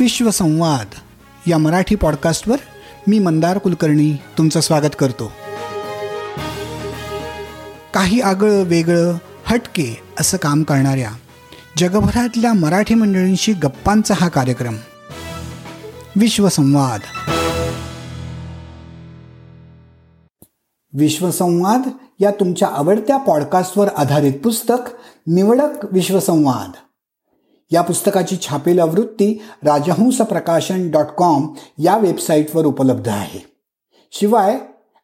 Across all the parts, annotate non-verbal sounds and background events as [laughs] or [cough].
विश्वसंवाद या मराठी पॉडकास्टवर मी मंदार कुलकर्णी तुमचं स्वागत करतो. काही आगळं वेगळं हटके असं काम करणाऱ्या जगभरातल्या मराठी मंडळींशी गप्पांचा हा कार्यक्रम. विश्वसंवाद विश्वसंवाद या तुमच्या आवडत्या पॉडकास्टवर आधारित पुस्तक निवडक विश्वसंवाद या पुस्तकाची छापील आवृत्ती राजहंस प्रकाशन डॉट कॉम या वेबसाईटवर उपलब्ध आहे. शिवाय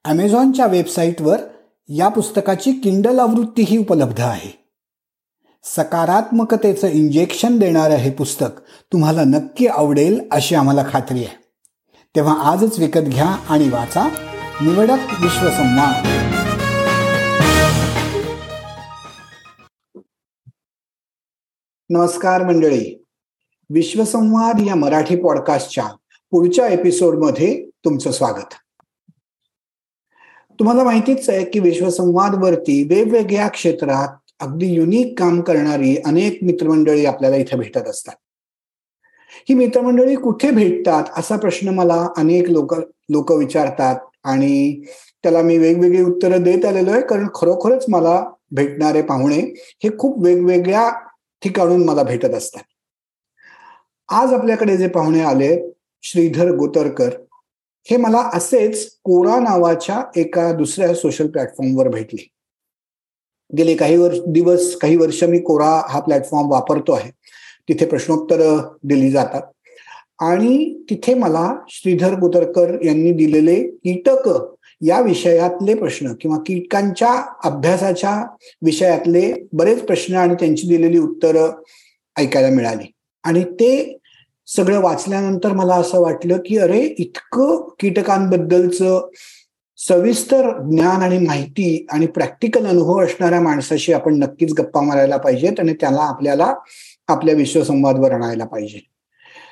ॲमेझॉनच्या वेबसाईटवर या पुस्तकाची किंडल आवृत्तीही उपलब्ध आहे. सकारात्मकतेचं इंजेक्शन देणारं हे पुस्तक तुम्हाला नक्की आवडेल अशी आम्हाला खात्री आहे. तेव्हा आजच विकत घ्या आणि वाचा निवडक विश्वसंवाद. नमस्कार मंडळी. विश्वसंवाद या मराठी पॉडकास्टच्या पुढच्या एपिसोडमध्ये तुमचं स्वागत. तुम्हाला माहितीच आहे की विश्वसंवाद वरती वेगवेगळ्या क्षेत्रात अगदी युनिक काम करणारी अनेक मित्रमंडळी आपल्याला इथे भेटत असतात. ही मित्रमंडळी कुठे भेटतात असा प्रश्न मला अनेक लोक लोक विचारतात आणि त्याला मी वेगवेगळी उत्तरं देत आलेलो आहे कारण खरोखरच मला भेटणारे पाहुणे हे खूप वेगवेगळ्या ठिकाणून मला भेटत असतात. आज आपल्याकडे जे पाहुणे आले श्रीधर गोतरकर हे मला असेच कोरा नावाच्या एका दुसऱ्या सोशल प्लॅटफॉर्मवर भेटले. गेले काही वर्ष दिवस काही वर्ष मी कोरा हा प्लॅटफॉर्म वापरतो आहे. तिथे प्रश्नोत्तर दिली जातात. आणि तिथे मला श्रीधर गोतरकर यांनी दिलेले कीटक या विषयातले प्रश्न किंवा कीटकांच्या अभ्यासाच्या विषयातले बरेच प्रश्न आणि त्यांची दिलेली उत्तरं ऐकायला मिळाली. आणि ते सगळं वाचल्यानंतर मला असं वाटलं की अरे इतकं कीटकांबद्दलचं सविस्तर ज्ञान आणि माहिती आणि प्रॅक्टिकल अनुभव असणाऱ्या माणसाशी आपण नक्कीच गप्पा मारायला पाहिजेत आणि त्याला आपल्याला आपल्या विश्वसंवादवर आणायला पाहिजे.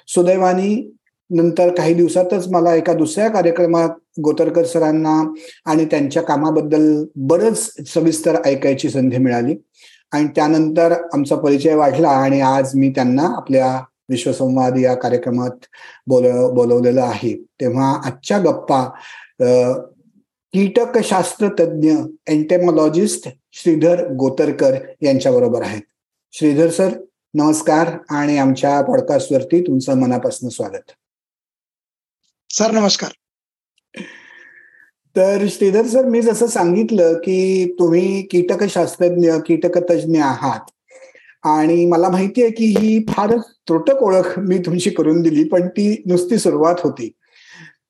सुदैवानी नंतर काही दिवसातच मला एका दुसऱ्या कार्यक्रमात गोतरकर सरांना आणि त्यांच्या कामाबद्दल बरंच सविस्तर ऐकायची संधी मिळाली. आणि त्यानंतर आमचा परिचय वाढला आणि आज मी त्यांना आपल्या विश्वसंवाद या कार्यक्रमात बोल बोलवलेलं आहे. तेव्हा आजच्या गप्पा कीटकशास्त्र तज्ज्ञ एंटेमॉलॉजिस्ट श्रीधर गोतरकर यांच्याबरोबर आहेत. श्रीधर सर नमस्कार आणि आमच्या पॉडकास्टवरती तुमचं मनापासून स्वागत. सर नमस्कार. तर श्रीधर सर मी जसं सांगितलं की तुम्ही कीटकशास्त्रज्ञ कीटक तज्ज्ञ आहात. आणि मला माहिती आहे की ही फारच त्रोटक ओळख मी तुमची करून दिली पण ती नुसती सुरुवात होती.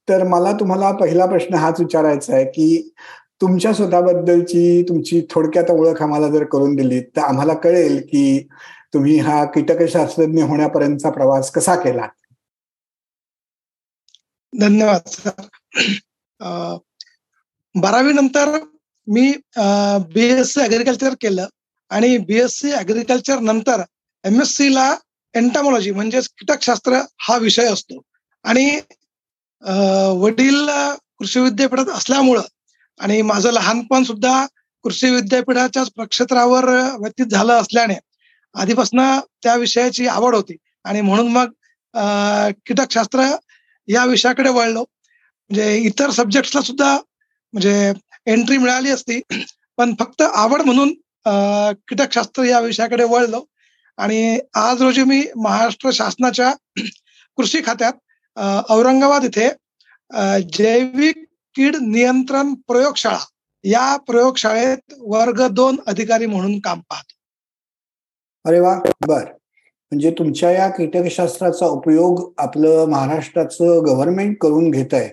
तर मला तुम्हाला पहिला प्रश्न हाच विचारायचा आहे की तुमच्या स्वतःबद्दलची तुमची थोडक्यात ओळख आम्हाला जर करून दिली तर आम्हाला कळेल की तुम्ही हा कीटकशास्त्रज्ञ होण्यापर्यंतचा प्रवास कसा केला? धन्यवाद सर. बारावी नंतर मी बीएससी अग्रिकल्चर केलं आणि बीएससी अग्रिकल्चर नंतर एम एस सी ला एंटामॉलॉजी म्हणजेच कीटकशास्त्र हा विषय असतो. आणि वडील कृषी विद्यापीठात असल्यामुळं आणि माझं लहानपण सुद्धा कृषी विद्यापीठाच्याच प्रक्षेत्रावर व्यतीत झालं असल्याने आधीपासून त्या विषयाची आवड होती. आणि म्हणून मग कीटकशास्त्र या विषयाकडे वळलो. म्हणजे इतर सब्जेक्ट्सला सुद्धा म्हणजे एंट्री मिळाली असती. पण फक्त आवड म्हणून कीटकशास्त्र या विषयाकडे वळलो. आणि आज रोजी मी महाराष्ट्र शासनाच्या कृषी खात्यात औरंगाबाद इथे जैविक कीड नियंत्रण प्रयोगशाळा या प्रयोगशाळेत वर्ग दोन अधिकारी म्हणून काम पाहतो. अरे वा! बर. म्हणजे तुमच्या या कीटकशास्त्राचा उपयोग आपलं महाराष्ट्राचं गव्हर्नमेंट करून घेत आहे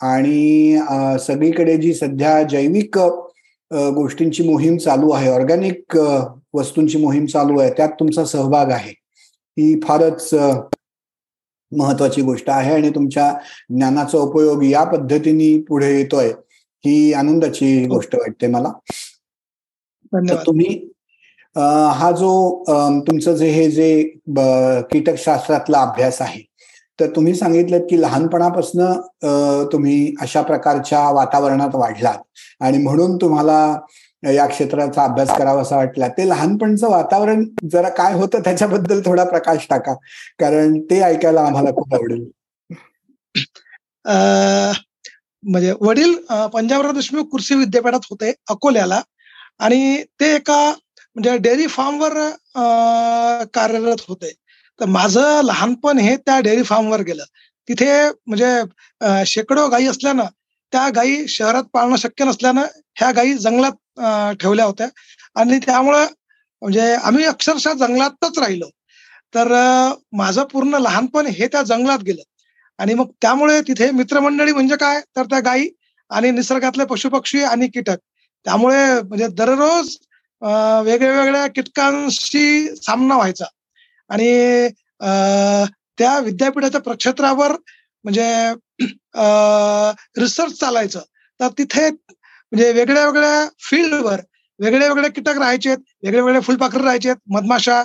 आणि सगळीकडे जी सध्या जैविक गोष्टींची मोहीम चालू आहे ऑर्गॅनिक वस्तूंची मोहीम चालू आहे त्यात तुमचा सहभाग आहे. ही फारच महत्वाची गोष्ट आहे आणि तुमच्या ज्ञानाचा उपयोग या पद्धतीने पुढे येतोय ही आनंदाची गोष्ट वाटते मला. तुम्ही हा जो तुमचं जे हे जे कीटकशास्त्रातला अभ्यास आहे तर तुम्ही सांगितलं की लहानपणापासून तुम्ही अशा प्रकारच्या वातावरणात वाढलात. आणि म्हणून तुम्हाला या क्षेत्राचा अभ्यास करावा असा वाटला. ते लहानपणचं वातावरण जरा काय होतं त्याच्याबद्दल थोडा प्रकाश टाका कारण ते ऐकायला आम्हाला खूप आवडेल. म्हणजे वडील पंजाबराव देशमुख कृषी विद्यापीठात होते अकोल्याला. आणि ते एका म्हणजे डेअरी फार्मवर कार्यरत होते. तर माझं लहानपण हे त्या डेअरी फार्मवर गेलं. तिथे म्हणजे शेकडो गायी असल्यानं त्या गायी शहरात पाळणं शक्य नसल्यानं ह्या गायी जंगलात ठेवल्या होत्या. आणि त्यामुळं म्हणजे आम्ही अक्षरशः जंगलातच राहिलो. तर माझं पूर्ण लहानपण हे त्या जंगलात गेलं. आणि मग त्यामुळे तिथे मित्रमंडळी म्हणजे काय? तर त्या गायी आणि निसर्गातले पशुपक्षी आणि कीटक. त्यामुळे म्हणजे दररोज वेगळ्या वेगळ्या कीटकांशी सामना व्हायचा. आणि त्या विद्यापीठाच्या प्रक्षेत्रावर म्हणजे रिसर्च चालायचं. तर तिथे म्हणजे वेगळ्या वेगळ्या फील्डवर वेगळे वेगळे कीटक राहायचे वेगळे वेगळे फुलपाखर राहायचे मधमाशा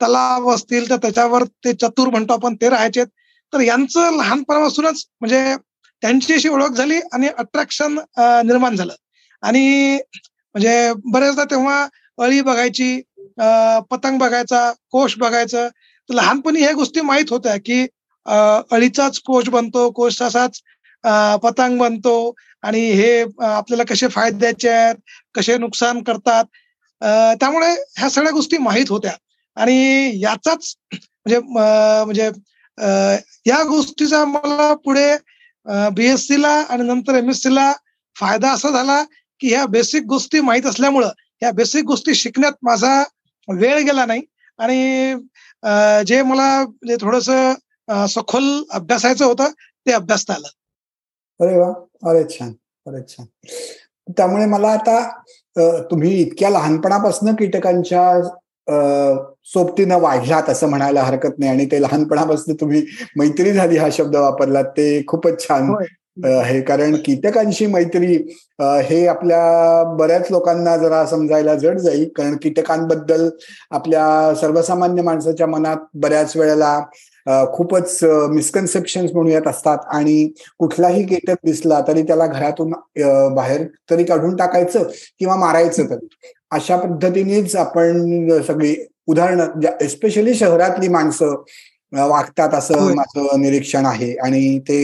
तलाव असतील तर त्याच्यावर ते चतुर म्हणतो आपण ते राहायचे तर यांचं लहानपणापासूनच म्हणजे त्यांची अशी ओळख झाली आणि अट्रॅक्शन निर्माण झालं. आणि म्हणजे बऱ्याचदा तेव्हा अळी बघायची पतंग बघायचा कोश बघायचं. तर लहानपणी ह्या गोष्टी माहीत होत्या की अळीचाच कोश बनतो कोश तसाच पतंग बनतो आणि हे आपल्याला कसे फायद्याचे आहेत कसे नुकसान करतात. त्यामुळे ह्या सगळ्या गोष्टी माहीत होत्या. आणि याचाच म्हणजे म्हणजे या गोष्टीचा मला पुढे बीएससी ला आणि नंतर एम एस सी ला फायदा असा झाला की ह्या बेसिक गोष्टी माहीत असल्यामुळं ह्या बेसिक गोष्टी शिकण्यात माझा वेळ गेला नाही. आणि जे मला थोडस सखोल अभ्यासायचं होतं ते अभ्यासता आलं अरे वा! अरे छान! अरे छान! त्यामुळे मला आता तुम्ही इतक्या लहानपणापासून कीटकांच्या सोबतीनं वाढलात असं म्हणायला हरकत नाही. आणि ते लहानपणापासून तुम्ही मैत्री झाली हा शब्द वापरलात ते खूपच छान हे कारण कीटकांशी मैत्री हे आपल्या बऱ्याच लोकांना जरा समजायला जड जाईल. कारण कीटकांबद्दल आपल्या सर्वसामान्य माणसाच्या मनात बऱ्याच वेळेला खूपच मिसकन्सेप्शन म्हणूयात असतात. आणि कुठलाही कीटक दिसला तरी त्याला घरातून बाहेर तरी काढून टाकायचं किंवा मारायचं तरी. अशा पद्धतीनेच आपण सगळी उदाहरणं एस्पेशली शहरातली माणसं वागतात असं माझं निरीक्षण आहे. आणि ते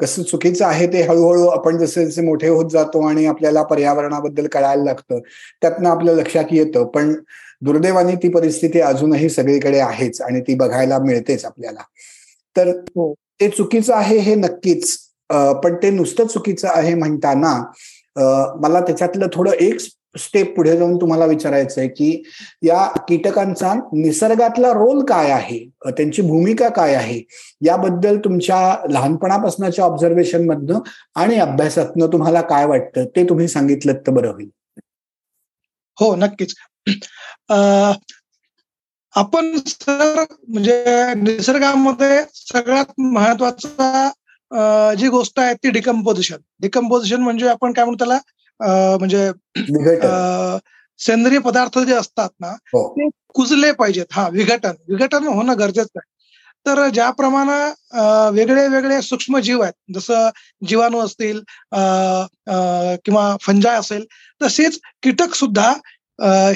कसं चुकीचं आहे ते हळूहळू आपण जसे जसे मोठे होत जातो आणि आपल्याला पर्यावरणाबद्दल कळायला लागतं त्यातनं आपल्या लक्षात येतं. पण दुर्दैवाने ती परिस्थिती अजूनही सगळीकडे आहेच आणि ती बघायला मिळतेच आपल्याला. तर हो. ते चुकीचं आहे हे नक्कीच पण ते नुसतं चुकीचं आहे म्हणताना मला त्याच्यातलं थोडं एक स्टेप पुढे जाऊन तुम्हाला विचारायचं आहे की या कीटकांचा निसर्गातला रोल काय आहे? त्यांची भूमिका काय आहे? याबद्दल तुमच्या लहानपणापासूनच्या ऑब्झर्वेशन मधनं आणि अभ्यासातनं तुम्हाला काय वाटतं? ते तुम्ही सांगितलं तर बरं होईल. हो नक्कीच. आपण सर म्हणजे निसर्गामध्ये सगळ्यात महत्त्वाचा जी गोष्ट आहे ती डिकम्पोजिशन डिकम्पोजिशन म्हणजे आपण काय म्हणतो त्याला? म्हणजे सेंद्रिय पदार्थ जे असतात ना हो. ते कुजले पाहिजेत. हा विघटन. विघटन होणं गरजेचं आहे. तर ज्याप्रमाणे वेगळे वेगळे सूक्ष्म जीव आहेत जसं जीवाणू असतील किंवा फंजाय असेल तसेच कीटक सुद्धा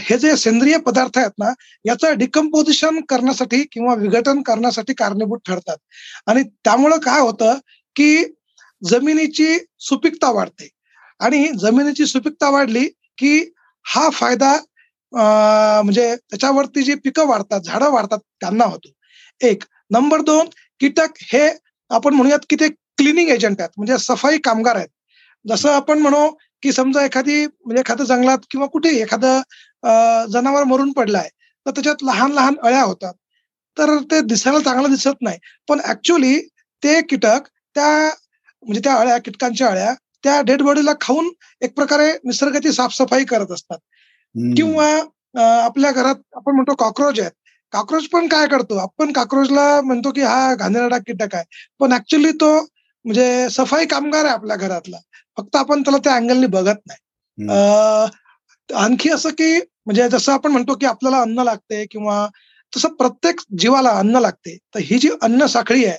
हे जे सेंद्रिय पदार्थ आहेत ना याचं डिकम्पोजिशन करण्यासाठी किंवा विघटन करण्यासाठी कारणीभूत ठरतात. आणि त्यामुळं काय होतं की जमिनीची सुपीकता वाढते. आणि जमिनीची सुपीकता वाढली की हा फायदा म्हणजे त्याच्यावरती जी पिकं वाढतात झाडं वाढतात त्यांना होतो. एक. नंबर दोन कीटक हे आपण म्हणूयात की ते क्लिनिंग एजंट आहेत म्हणजे सफाई कामगार आहेत. जसं आपण म्हणू की समजा एखादी म्हणजे एखाद्या जंगलात किंवा कुठे एखादं जनावर मरून पडलाय तर त्याच्यात लहान लहान अळ्या होतात. तर ते दिसायला चांगलं दिसत नाही. पण ऍक्च्युली ते कीटक त्या म्हणजे त्या अळ्या कीटकांच्या अळ्या त्या डेड बॉडीला खाऊन एक प्रकारे निसर्गाची साफसफाई करत असतात. किंवा आपल्या घरात आपण म्हणतो कॉक्रोच आहेत. कॉक्रोच पण काय करतो? आपण कॉक्रोचला म्हणतो की हा घाणेरडा कीटक आहे. पण ऍक्च्युली तो म्हणजे सफाई कामगार आहे आपल्या घरातला. फक्त आपण त्याला त्या अँगलनी बघत नाही. आणखी असं की म्हणजे जसं आपण म्हणतो की आपल्याला अन्न लागते किंवा तसं प्रत्येक जीवाला अन्न लागते. तर ही जी अन्न साखळी आहे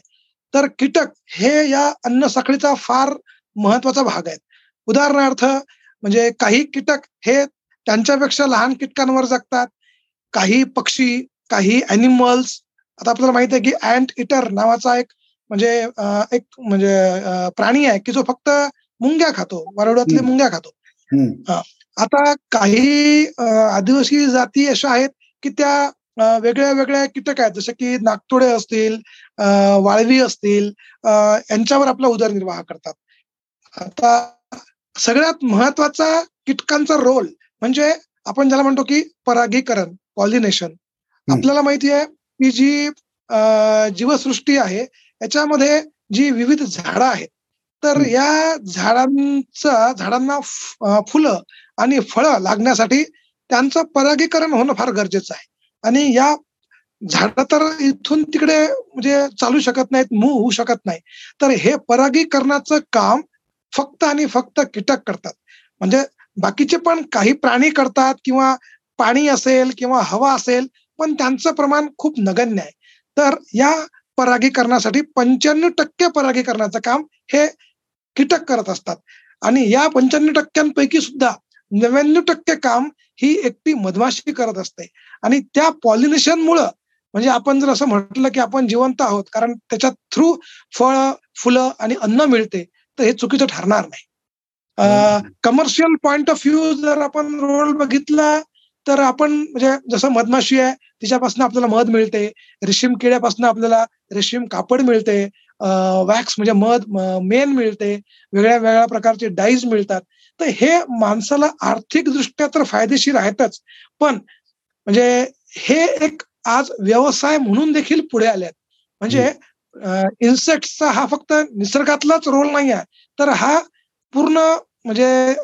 तर कीटक हे या अन्न साखळीचा फार महत्त्वाचा भाग आहे उदाहरणार्थ म्हणजे काही कीटक हे त्यांच्यापेक्षा लहान कीटकांवर जगतात. काही पक्षी काही अॅनिमल्स आता आपल्याला माहीत आहे की अँट इटर नावाचा एक म्हणजे एक म्हणजे प्राणी आहे की जो फक्त मुंग्या खातो वरवड्यातले मुंग्या खातो. आता काही आदिवासी जाती अशा आहेत की त्या वेगळ्या वेगळ्या कीटक आहेत. जसे की नागतोडे असतील वाळवी असतील यांच्यावर आपला उदरनिर्वाह करतात. आता सगळ्यात महत्त्वाचा कीटकांचा रोल म्हणजे आपण ज्याला म्हणतो की परागीकरण पॉलिनेशन आपल्याला माहिती आहे की जी जीवसृष्टी आहे याच्यामध्ये जी विविध झाडं आहेत तर या झाडांचा झाडांना फुलं आणि फळं लागण्यासाठी त्यांचं परागीकरण होणं फार गरजेचं आहे. आणि या झाड तर इथून तिकडे म्हणजे चालू शकत नाहीत मूव होऊ शकत नाही. तर हे परागीकरणाचं काम फक्त आणि फक्त कीटक करतात. म्हणजे बाकीचे पण काही प्राणी करतात किंवा पाणी असेल किंवा हवा असेल पण त्यांचं प्रमाण खूप नगण्य आहे. तर या परागीकरणासाठी पंच्याण्णव टक्के परागीकरणाचं काम हे कीटक करत असतात. आणि या पंच्याण्णव टक्क्यांपैकी सुद्धा नव्याण्णव टक्के काम ही एकटी मधमाशी करत असते. आणि त्या पॉलिनेशन मुळे म्हणजे आपण जर असं म्हटलं की आपण जिवंत आहोत कारण त्याच्या थ्रू फळ फुलं आणि अन्न मिळते. तर हे चुकीचं ठरणार नाही. कमर्शियल पॉइंट ऑफ व्ह्यू जर आपण रोल बघितला तर आपण म्हणजे जसं मधमाशी आहे तिच्यापासून आपल्याला मध मिळते. रेशीम किड्यापासून आपल्याला रेशीम कापड मिळते. वॅक्स म्हणजे मध मेन मिळते. वेगळ्या वेगळ्या प्रकारचे डाईज मिळतात. तर हे माणसाला आर्थिक दृष्ट्या तर फायदेशीर आहेतच. पण म्हणजे हे एक आज व्यवसाय म्हणून देखील पुढे आले म्हणजे इन्सेक्टचा हा फक्त निसर्गातलाच रोल नाही आहे तर हा पूर्ण म्हणजे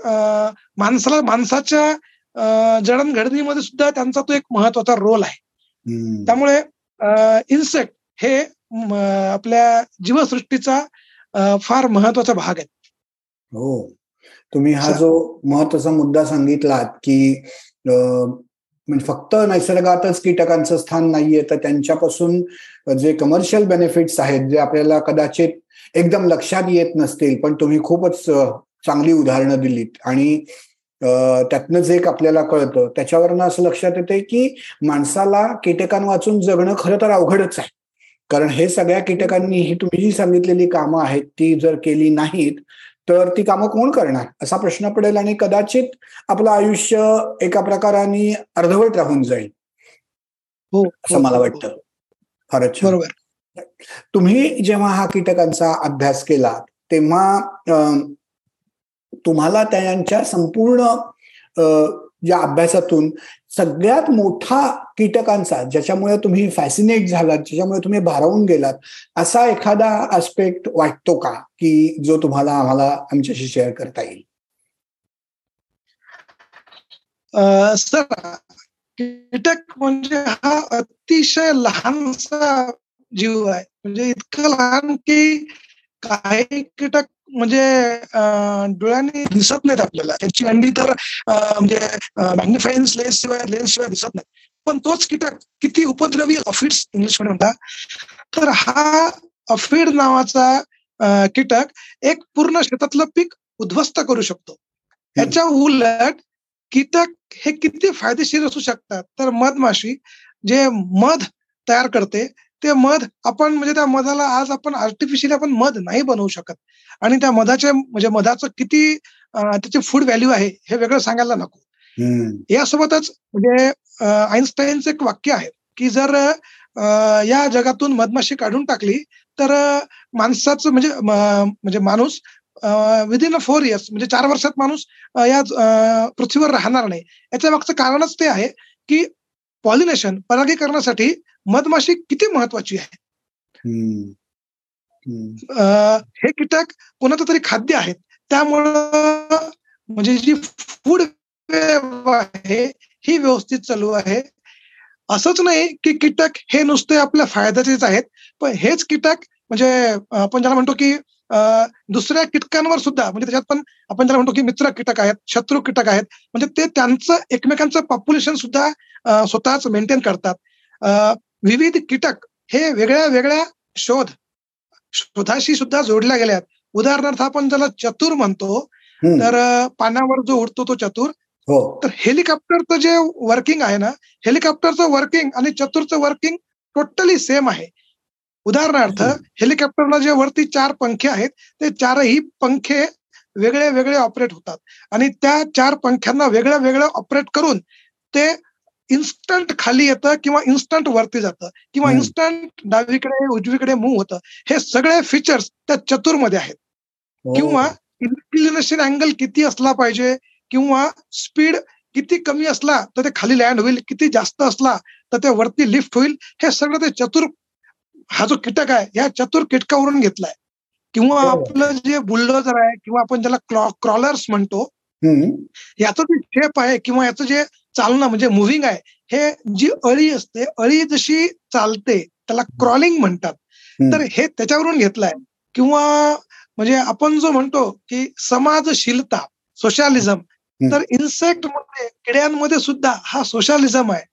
माणसाला माणसाच्या जडणघडणीमध्ये सुद्धा त्यांचा तो एक महत्त्वाचा रोल आहे. त्यामुळे इन्सेक्ट हे आपल्या जीवसृष्टीचा फार महत्त्वाचा भाग आहे. हो. तुम्ही हा जो महत्त्वाचा मुद्दा सांगितलात की म्हणजे फक्त नैसर्गातच कीटकांचं स्थान नाहीये तर त्यांच्यापासून जे कमर्शियल बेनिफिट्स आहेत जे आपल्याला कदाचित एकदम लक्षात येत नसतील पण तुम्ही खूपच चांगली उदाहरणं दिलीत. आणि त्यातनंच एक आपल्याला कळतं त्याच्यावरनं असं लक्षात येते की माणसाला कीटकांवाचून जगणं खरं तर अवघडच आहे. कारण हे सगळ्या कीटकांनी ही तुम्ही जी सांगितलेली कामं आहेत ती जर केली नाहीत तर ती कामं कोण करणार? असा प्रश्न पडेल आणि कदाचित आपलं आयुष्य एका प्रकाराने अर्धवट राहून जाईल. हो असं हो, मला हो. वाटतं. फारच बरोबर. तुम्ही जेव्हा हा कीटकांचा अभ्यास केला तेव्हा तुम्हाला त्यांच्या संपूर्ण या अभ्यासातून सगळ्यात मोठा कीटकांचा ज्याच्यामुळे तुम्ही फॅसिनेट झालात ज्याच्यामुळे तुम्ही भारावून गेलात असा एखादा आस्पेक्ट वाटतो का? की जो तुम्हाला आम्हाला आमच्याशी शेअर करता येईल? सर कीटक म्हणजे हा अतिशय लहानसा जीव आहे. म्हणजे इतकं लहान की काही कीटक म्हणजे डोळ्यांनी दिसत नाहीत आपल्याला. त्यांची अंडी तर म्हणजे मॅग्निफाईन्स लेन्स शिवाय लेन्स शिवाय दिसत नाही पण तोच कीटक किती उपद्रवी अफिड्स इंग्लिशमध्ये म्हणतात. तर हा अफिड नावाचा कीटक एक पूर्ण शेतातलं पीक उद्ध्वस्त करू शकतो. याच्या उलट कीटक हे किती फायदेशीर असू शकतात? तर मधमाशी जे मध तयार करते ते मध आपण म्हणजे त्या मधाला आज आपण आर्टिफिशियल आपण मध नाही बनवू शकत. आणि त्या मधाचे म्हणजे मधाचं किती त्याचे फूड व्हॅल्यू आहे हे वेगळं सांगायला नको. यासोबतच म्हणजे आईन्स्टाईनचं एक वाक्य आहे की जर या जगातून मधमाशी काढून टाकली तर माणसाचं म्हणजे म्हणजे माणूस विदिन अ फोर इयर्स म्हणजे चार वर्षात माणूस या पृथ्वीवर राहणार नाही. याच्या मागचं कारणच ते आहे की पॉलिनेशन परागीकरणासाठी मधमाशी किती महत्वाची आहे? हे कीटक कोणाचं तरी खाद्य आहेत. त्यामुळं म्हणजे जी फूड आहे ही व्यवस्थित चालू आहे. असंच नाही की कीटक हे नुसते आपल्या फायद्याचेच आहेत पण हेच कीटक म्हणजे आपण ज्याला म्हणतो की दुसऱ्या कीटकांवर सुद्धा म्हणजे त्याच्यात पण आपण ज्याला म्हणतो की मित्र कीटक आहेत शत्रू कीटक आहेत म्हणजे ते त्यांचं एकमेकांचं पॉप्युलेशन सुद्धा स्वतःच मेंटेन करतात. विविध कीटक हे वेगळ्या वेगळ्या शोध शोधाशी सुद्धा जोडल्या गेल्यात उदाहरणार्थ आपण ज्याला चतुर म्हणतो तर पाण्यावर जो उडतो तो चतुर. हो. तर हेलिकॉप्टरचं जे वर्किंग आहे ना हेलिकॉप्टरचं वर्किंग आणि चतुरचं वर्किंग टोटली सेम आहे. उदाहरणार्थ हेलिकॉप्टरला जे वरती चार पंखे आहेत ते चारही पंखे वेगळे वेगळे ऑपरेट होतात. आणि त्या चार पंख्यांना वेगळं वेगळं ऑपरेट करून ते इन्स्टंट खाली येतं किंवा इन्स्टंट वरती जातं किंवा इन्स्टंट डावीकडे उजवीकडे मूव्ह होतं. हे सगळे फीचर्स त्या चतुरमध्ये आहेत. हो. किंवा इन्क्लिनेशन अँगल किती असला पाहिजे किंवा स्पीड किती कमी असला तर ते खाली लँड होईल किती जास्त असला तर ते वरती लिफ्ट होईल. हे सगळं ते चतुर हा जो कीटक आहे या चतुर कीटकावरून घेतलाय. किंवा आपलं जे बुलडोजर आहे किंवा आपण ज्याला क्रॉलर्स म्हणतो याचं जे शेप आहे किंवा याचं जे चालणं म्हणजे मुव्हिंग आहे हे जी अळी असते अळी जशी चालते त्याला क्रॉलिंग म्हणतात. तर हे त्याच्यावरून घेतलंय. किंवा म्हणजे आपण जो म्हणतो की समाजशीलता सोशलिझम तर इन्सेक्टमध्ये किड्यांमध्ये सुद्धा हा सोशलिझम आहे.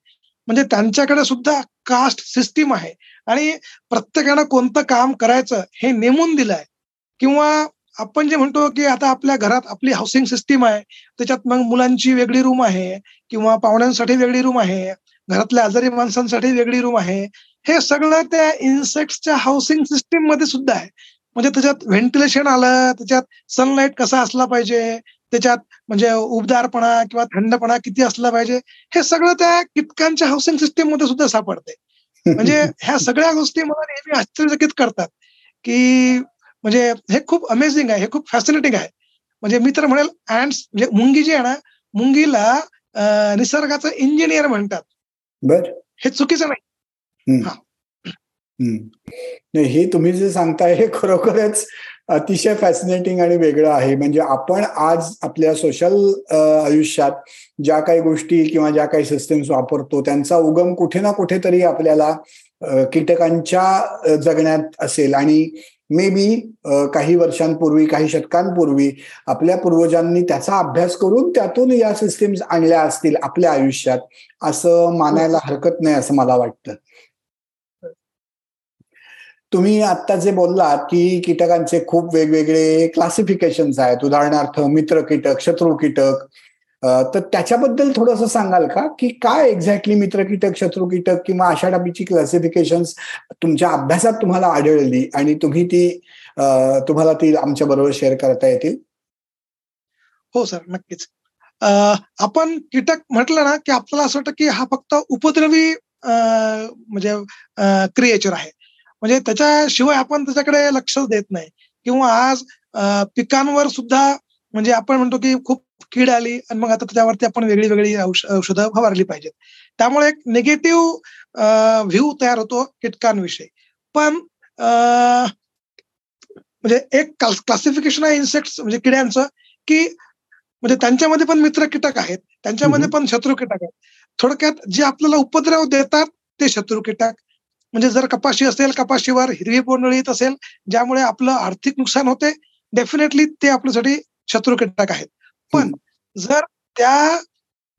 म्हणजे त्यांच्याकडे सुद्धा कास्ट सिस्टीम आहे. आणि प्रत्येकानं कोणतं काम करायचं हे नेमून दिलंय. किंवा आपण जे म्हणतो की आता आपल्या घरात आपली हाऊसिंग सिस्टीम आहे त्याच्यात मग मुलांची वेगळी रूम आहे किंवा पाहुण्यांसाठी वेगळी रूम आहे घरातल्या आजारी माणसांसाठी वेगळी रूम आहे हे सगळं त्या इन्सेक्टच्या हाऊसिंग सिस्टीममध्ये सुद्धा आहे. म्हणजे त्याच्यात व्हेंटिलेशन आलं त्याच्यात सनलाईट कसा असला पाहिजे त्याच्यात म्हणजे उबदारपणा किंवा थंडपणा किती असला पाहिजे हे सगळं त्या कीटकांच्या हाऊसिंग सिस्टीममध्ये सुद्धा सापडते म्हणजे [laughs] ह्या सगळ्या गोष्टी मला नेहमी आश्चर्यचकित करतात की म्हणजे हे खूप अमेझिंग आहे हे खूप फॅसिनेटिंग आहे. म्हणजे मी तर म्हणेल अँड्स म्हणजे मुंगी जी आहे ना मुंगीला निसर्गाचं इंजिनियर म्हणतात. बर. हे चुकीचं नाही हे तुम्ही जे सांगताय हे खरोखरच अतिशय फॅसिनेटिंग आणि वेगळं आहे. म्हणजे आपण आज आपल्या सोशल आयुष्यात ज्या काही गोष्टी किंवा ज्या काही सिस्टम्स वापरतो त्यांचा उगम कुठे ना कुठेतरी आपल्याला कीटकांच्या जगण्यात असेल. आणि मे बी काही वर्षांपूर्वी काही शतकांपूर्वी आपल्या पूर्वजांनी त्याचा अभ्यास करून त्यातून या सिस्टीम्स आणल्या असतील आपल्या आयुष्यात. असं मानायला हरकत नाही असं मला वाटतं. तुम्ही आता जे बोललात की कीटकांचे खूप वेगवेगळे क्लासिफिकेशन आहेत. उदाहरणार्थ मित्र कीटक शत्रू कीटक. तर त्याच्याबद्दल थोडस सांगाल का? की काय एक्झॅक्टली मित्र कीटक शत्रू कीटक किंवा अशा टाईपची क्लासिफिकेशन तुमच्या अभ्यासात तुम्हाला आढळली आणि तुम्ही ती तुम्हाला ती आमच्या बरोबर शेअर करता येतील? हो सर नक्कीच. आपण कीटक म्हटलं ना की आपल्याला असं वाटतं की हा फक्त उपद्रवी म्हणजे क्रिएचर आहे. म्हणजे त्याच्याशिवाय आपण त्याच्याकडे लक्ष देत नाही. किंवा आज पिकांवर सुद्धा म्हणजे आपण म्हणतो की खूप कीड आली आणि मग आता त्याच्यावरती आपण वेगळी वेगळी औषधं फवारली पाहिजेत. त्यामुळे एक निगेटिव्ह व्ह्यू तयार होतो कीटकांविषयी. पण म्हणजे एक क्लासिफिकेशन आहे इन्सेक्ट म्हणजे किड्यांचं की म्हणजे त्यांच्यामध्ये पण मित्र कीटक आहेत. त्यांच्यामध्ये पण शत्रू कीटक आहेत. थोडक्यात जे आपल्याला उपद्रव देतात ते शत्रू कीटक. म्हणजे जर कपाशी असेल कपाशीवर हिरवी बोंडळी येत असेल ज्यामुळे आपलं आर्थिक नुकसान होते डेफिनेटली ते आपल्यासाठी शत्रू कीटक आहेत. पण जर त्या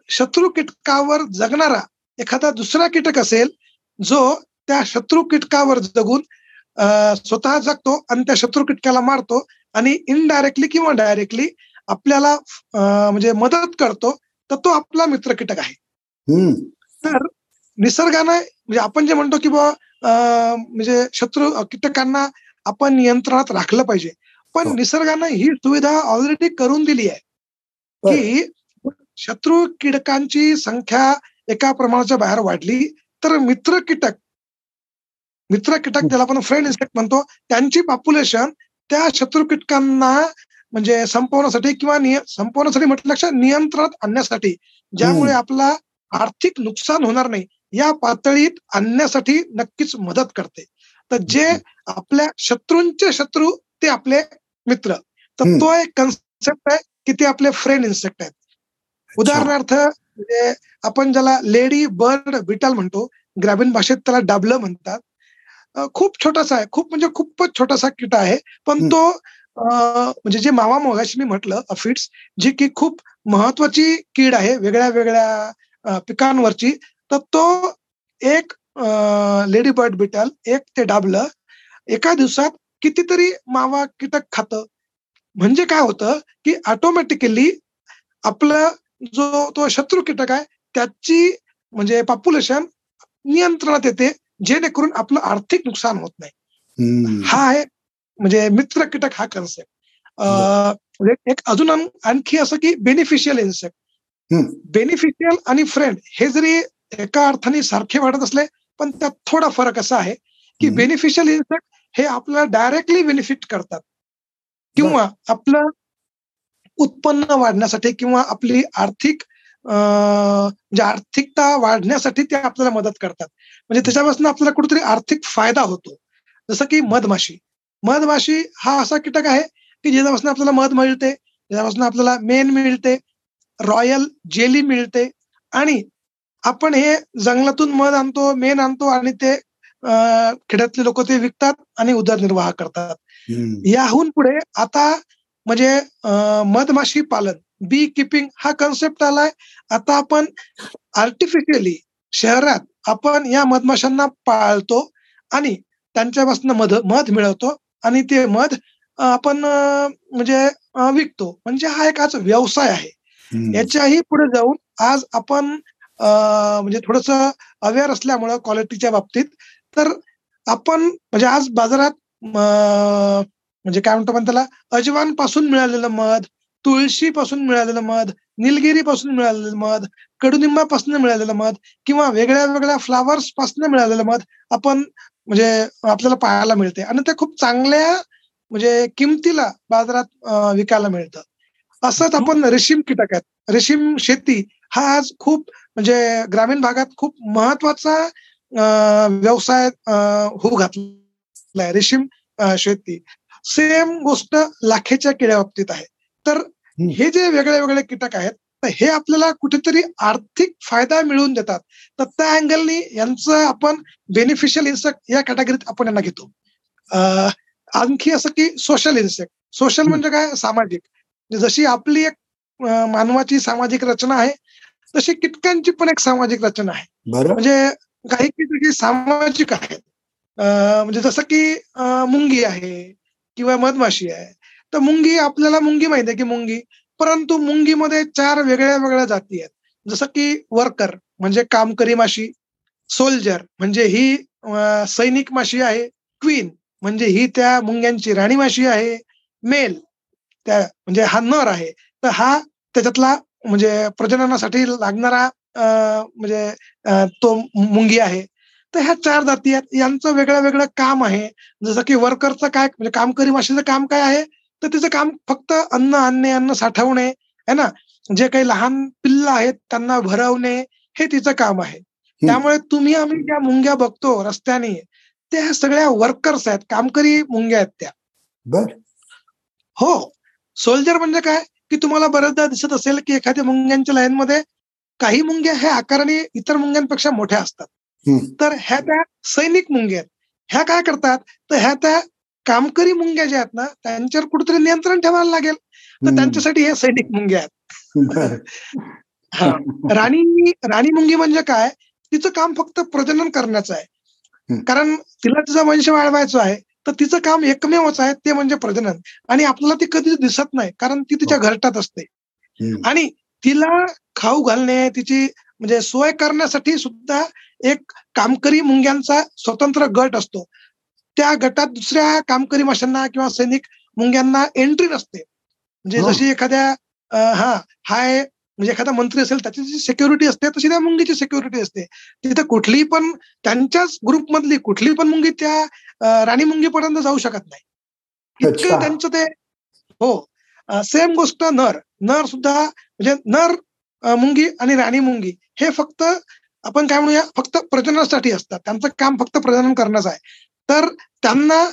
शत्रू कीटकावर जगणारा एखादा दुसरा कीटक असेल जो त्या शत्रू कीटकावर जगून स्वतः जगतो आणि त्या शत्रू कीटकाला मारतो आणि इनडायरेक्टली किंवा डायरेक्टली आपल्याला म्हणजे मदत करतो तर तो आपला मित्र कीटक आहे. तर निसर्गानं म्हणजे आपण जे म्हणतो की बा म्हणजे शत्रू कीटकांना आपण नियंत्रणात राखलं पाहिजे. पण हो. निसर्गानं ही सुविधा ऑलरेडी करून दिली आहे. की शत्रू कीटकांची संख्या एका प्रमाणाच्या बाहेर वाढली तर मित्र कीटक मित्र कीटक ज्याला आपण फ्रेंड इन्सेक्ट म्हणतो त्यांची पॉप्युलेशन त्या शत्रू कीटकांना म्हणजे संपवण्यासाठी किंवा संपवण्यासाठी म्हटल्यापेक्षा नियंत्रणात आणण्यासाठी ज्यामुळे आपला आर्थिक नुकसान होणार नाही. या पातळीत आणण्यासाठी नक्कीच मदत करते. तर जे आपल्या शत्रूंचे शत्रू ते आपले मित्र. तर तो एक कन्सेप्ट आहे की ते आपले फ्रेंड इन्सेक्ट आहेत. उदाहरणार्थ म्हणजे आपण ज्याला लेडी बर्ड बिटल म्हणतो ग्रामीण भाषेत त्याला डाबलं म्हणतात. खूप छोटासा आहे खूप म्हणजे खूपच छोटासा किटा आहे. पण तो म्हणजे जे मावा मोगाशी मी म्हटलं अफिड्स जी की खूप महत्वाची कीड आहे वेगळ्या वेगळ्या पिकांवरची तर तो एक लेडी बर्ड बिटल एक ते डाबलं एका दिवसात कितीतरी मावा कीटक खातं. म्हणजे काय होतं की ऑटोमॅटिकली आपलं जो तो शत्रू कीटक आहे त्याची म्हणजे पॉप्युलेशन नियंत्रणात येते जेणेकरून आपलं आर्थिक नुकसान होत नाही. हा आहे म्हणजे मित्र कीटक हा कन्सेप्ट म्हणजे एक अजून आणखी असं की बेनिफिशियल इन्सेक्ट बेनिफिशियल आणि फ्रेंड हे जरी एका अर्थाने सारखे वाटत असले पण त्यात थोडा फरक असा आहे की बेनिफिशियल इन्सेक्ट हे आपल्याला डायरेक्टली बेनिफिट करतात. किंवा आपलं उत्पन्न वाढण्यासाठी किंवा आपली आर्थिक म्हणजे आर्थिकता वाढण्यासाठी ते आपल्याला मदत करतात. म्हणजे त्याच्यापासून आपल्याला कुठेतरी आर्थिक फायदा होतो. जसं की मधमाशी. मधमाशी हा असा कीटक आहे की ज्याच्यापासून आपल्याला मध मिळते ज्याच्यापासून आपल्याला मेन मिळते रॉयल जेली मिळते आणि आपण हे जंगलातून मध आणतो मेन आणतो आणि ते खेड्यातले लोक ते विकतात आणि उदरनिर्वाह करतात. याहून पुढे आता म्हणजे मधमाशी पालन बी किपिंग हा कन्सेप्ट आलाय. आता आपण आर्टिफिशियली शहरात आपण या मधमाशांना पाळतो आणि त्यांच्यापासून मध मध मिळवतो आणि ते मध आपण म्हणजे विकतो. म्हणजे हा एक आज व्यवसाय आहे. याच्याही पुढे जाऊन आज आपण म्हणजे थोडस अवेअर असल्यामुळं क्वालिटीच्या बाबतीत. तर आपण म्हणजे आज बाजारात म्हणजे काय म्हणतो आपण त्याला अजवानपासून मिळालेलं मध तुळशी पासून मिळालेलं मध निलगिरी पासून मिळालेलं मध कडुनिंबापासून मिळालेलं मध किंवा वेगळ्या वेगळ्या फ्लावर्सपासून मिळालेलं मध आपण म्हणजे आपल्याला पाहायला मिळते. आणि ते खूप चांगल्या म्हणजे किमतीला बाजारात विकायला मिळतं. असंच आपण रेशीम कीटक आहेत. रेशीम शेती हा आज खूप म्हणजे ग्रामीण भागात खूप महत्त्वाचा व्यवसाय होऊ घातलाय. रेशीम शेती. सेम गोष्ट लाखेच्या किड्या बाबतीत आहे. तर हे जे वेगळे वेगळे कीटक आहेत तर हे आपल्याला कुठेतरी आर्थिक फायदा मिळवून देतात. तर त्या अँगलनी यांचं आपण बेनिफिशियल इन्सेक्ट या कॅटेगरीत आपण यांना घेतो. आणखी असं की सोशल इन्सेक्ट सोशल म्हणजे काय? सामाजिक. जशी आपली एक मानवाची सामाजिक रचना आहे तशी कीटकांची पण एक सामाजिक रचना आहे. म्हणजे काही कीटक सामाजिक आहेत. म्हणजे जसं की मुंगी आहे किंवा मधमाशी आहे. तर मुंगी आपल्याला मुंगी माहिती आहे की मुंगी. परंतु मुंगीमध्ये चार वेगळ्या वेगळ्या जाती आहेत. जसं की वर्कर म्हणजे कामकरी माशी. सोल्जर म्हणजे ही सैनिक माशी आहे. क्वीन म्हणजे ही त्या मुंग्यांची राणी माशी आहे. मेल त्या म्हणजे हा नर आहे. तर हा त्याच्यातला म्हणजे प्रजननासाठी लागणारा म्हणजे तो मुंगी आहे. तर ह्या चार जाती आहेत. यांचं वेगळं वेगळं काम आहे. जसं की वर्करचं काय म्हणजे कामकरी माशीचं काम काय आहे? तर तिचं काम फक्त अन्न आणणे अन्न साठवणे है ना? जे काही लहान पिल्ल आहेत त्यांना भरवणे हे तिचं काम आहे. त्यामुळे तुम्ही आम्ही ज्या मुंग्या बघतो रस्त्याने त्या सगळ्या वर्कर्स आहेत. कामकरी मुंग्या आहेत त्या. बर. हो. सोल्जर म्हणजे काय? की तुम्हाला बरेचदा दिसत असेल की एखाद्या मुंग्यांच्या लाईनमध्ये काही मुंग्या ह्या आकाराने इतर मुंग्यांपेक्षा मोठ्या असतात. तर ह्या त्या सैनिक मुंग्या आहेत. ह्या काय करतात? तर ह्या त्या कामकरी मुंग्या ज्या आहेत ना त्यांच्यावर कुठेतरी नियंत्रण ठेवायला लागेल. तर त्यांच्यासाठी हे सैनिक मुंग्या आहेत. [laughs] राणी राणी मुंगी म्हणजे काय? तिचं काम फक्त प्रजनन करण्याचं आहे. कारण तिला तिचा वंश वाढवायचा आहे. तर तिचं काम एकमेवच आहे ते म्हणजे प्रजनन. आणि आपल्याला ती कधीच दिसत नाही कारण ती तिच्या घरटात असते. आणि तिला खाऊ घालणे तिची म्हणजे सोय करण्यासाठी सुद्धा एक कामकरी मुंग्यांचा स्वतंत्र गट असतो. त्या गटात दुसऱ्या कामकरी माशांना किंवा सैनिक मुंग्यांना एंट्री नसते. म्हणजे जशी एखाद्या हा हाय म्हणजे एखादा मंत्री असेल त्याची जी सिक्युरिटी असते तशी त्या मुंगीची सिक्युरिटी असते. तिथे कुठलीही पण त्यांच्याच ग्रुपमधली कुठलीही पण मुंगी त्या राणी मुंगीपर्यंत जाऊ शकत नाही. इतकं त्यांचं ते हो. सेम गोष्ट नर. नर सुद्धा म्हणजे नर मुंगी आणि राणी मुंगी हे फक्त आपण काय म्हणूया फक्त प्रजननासाठी असतात. त्यांचं काम फक्त प्रजनन करण्याचं आहे. तर त्यांना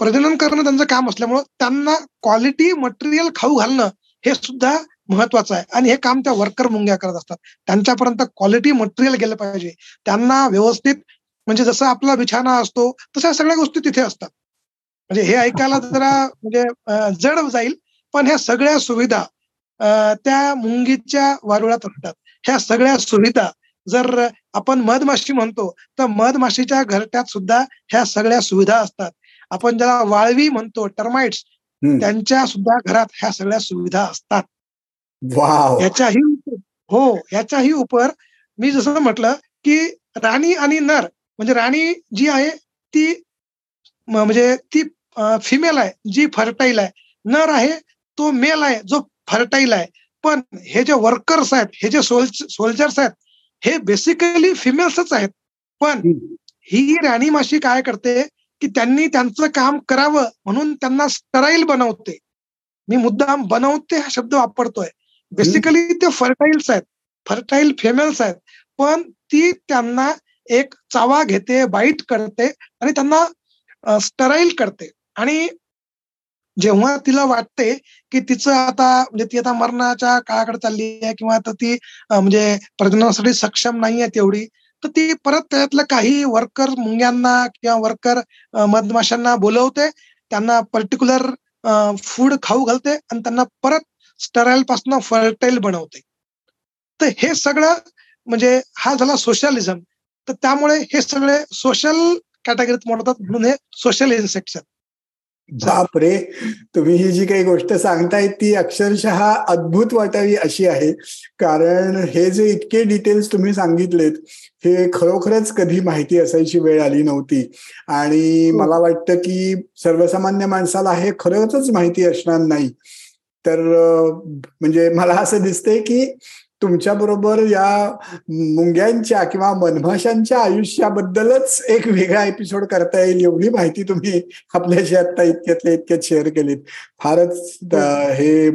प्रजनन करणं त्यांचं काम असल्यामुळं त्यांना क्वालिटी मटेरियल खाऊ घालणं हे सुद्धा महत्वाचं आहे. आणि हे काम त्या वर्कर मुंग्या करत असतात. त्यांच्यापर्यंत क्वालिटी मटेरियल गेलं पाहिजे. त्यांना व्यवस्थित म्हणजे जसं आपला बिछाना असतो तशा सगळ्या गोष्टी तिथे असतात. म्हणजे हे ऐकायला जरा म्हणजे जड जाईल पण ह्या सगळ्या सुविधा त्या मुंगीच्या वारुळात असतात ह्या सगळ्या सुविधा जर आपण मधमाशी म्हणतो तर मधमाशीच्या घरट्यात सुद्धा ह्या सगळ्या सुविधा असतात. आपण ज्याला वाळवी म्हणतो टर्माइट्स त्यांच्या सुद्धा घरात ह्या सगळ्या सुविधा असतात. याच्याही हो याच्याही उपर मी जसं म्हटलं की राणी आणि नर म्हणजे राणी जी आहे ती म्हणजे ती फिमेल आहे जी फर्टाईल आहे. नर आहे तो मेल आहे जो फर्टाईल आहे. पण हे जे वर्कर्स आहेत हे जे सोल्जर्स आहेत हे बेसिकली फिमेल्सच आहेत. पण ही राणी माशी काय करते की त्यांनी त्यांचं काम करावं म्हणून त्यांना स्टराईल बनवते. मी मुद्दाम बनवते हा शब्द वापरतोय. बेसिकली ते फर्टाईल्स आहेत. फर्टाईल फेमेल्स आहेत. पण ती त्यांना एक चावा घेते बाईट करते आणि त्यांना स्टराईल करते. आणि जेव्हा तिला वाटते की तिचं आता म्हणजे ती आता मरणाच्या काळाकडे चालली आहे किंवा आता ती म्हणजे प्रजननासाठी सक्षम नाही आहे तेवढी तर ती परत त्यातलं काही वर्कर मुंग्यांना किंवा वर्कर मधमाशांना बोलवते. त्यांना पर्टिक्युलर फूड खाऊ घालते आणि त्यांना परत स्टराईल पासून फर्टाईल बनवते. तर हे सगळं म्हणजे हा झाला सोशलिझम तर त्यामुळे हे सगळे सोशल कॅटेगरीत मोडतात म्हणून हे सोशल इन्सेक्ट्स आहेत बाप रे तुम्ही ही जी काही गोष्ट सांगताय ती अक्षरशः अद्भुत वाटावी अशी आहे. कारण हे जे इतके डिटेल्स तुम्ही सांगितलेत हे खरोखरच कधी माहिती असायची वेळ आली नव्हती. आणि हो. मला वाटतं की सर्वसामान्य माणसाला हे खरंच माहिती असणार नाही. तर म्हणजे मला असं दिसतंय की तुमच्या बरोबर या मुंग्यांच्या किंवा मनमाशांच्या आयुष्याबद्दलच एक वेगळा एपिसोड करता येईल एवढी माहिती तुम्ही आपल्याशी आता इतक्यातल्या इतक्यात शेअर केलीत. फारच हे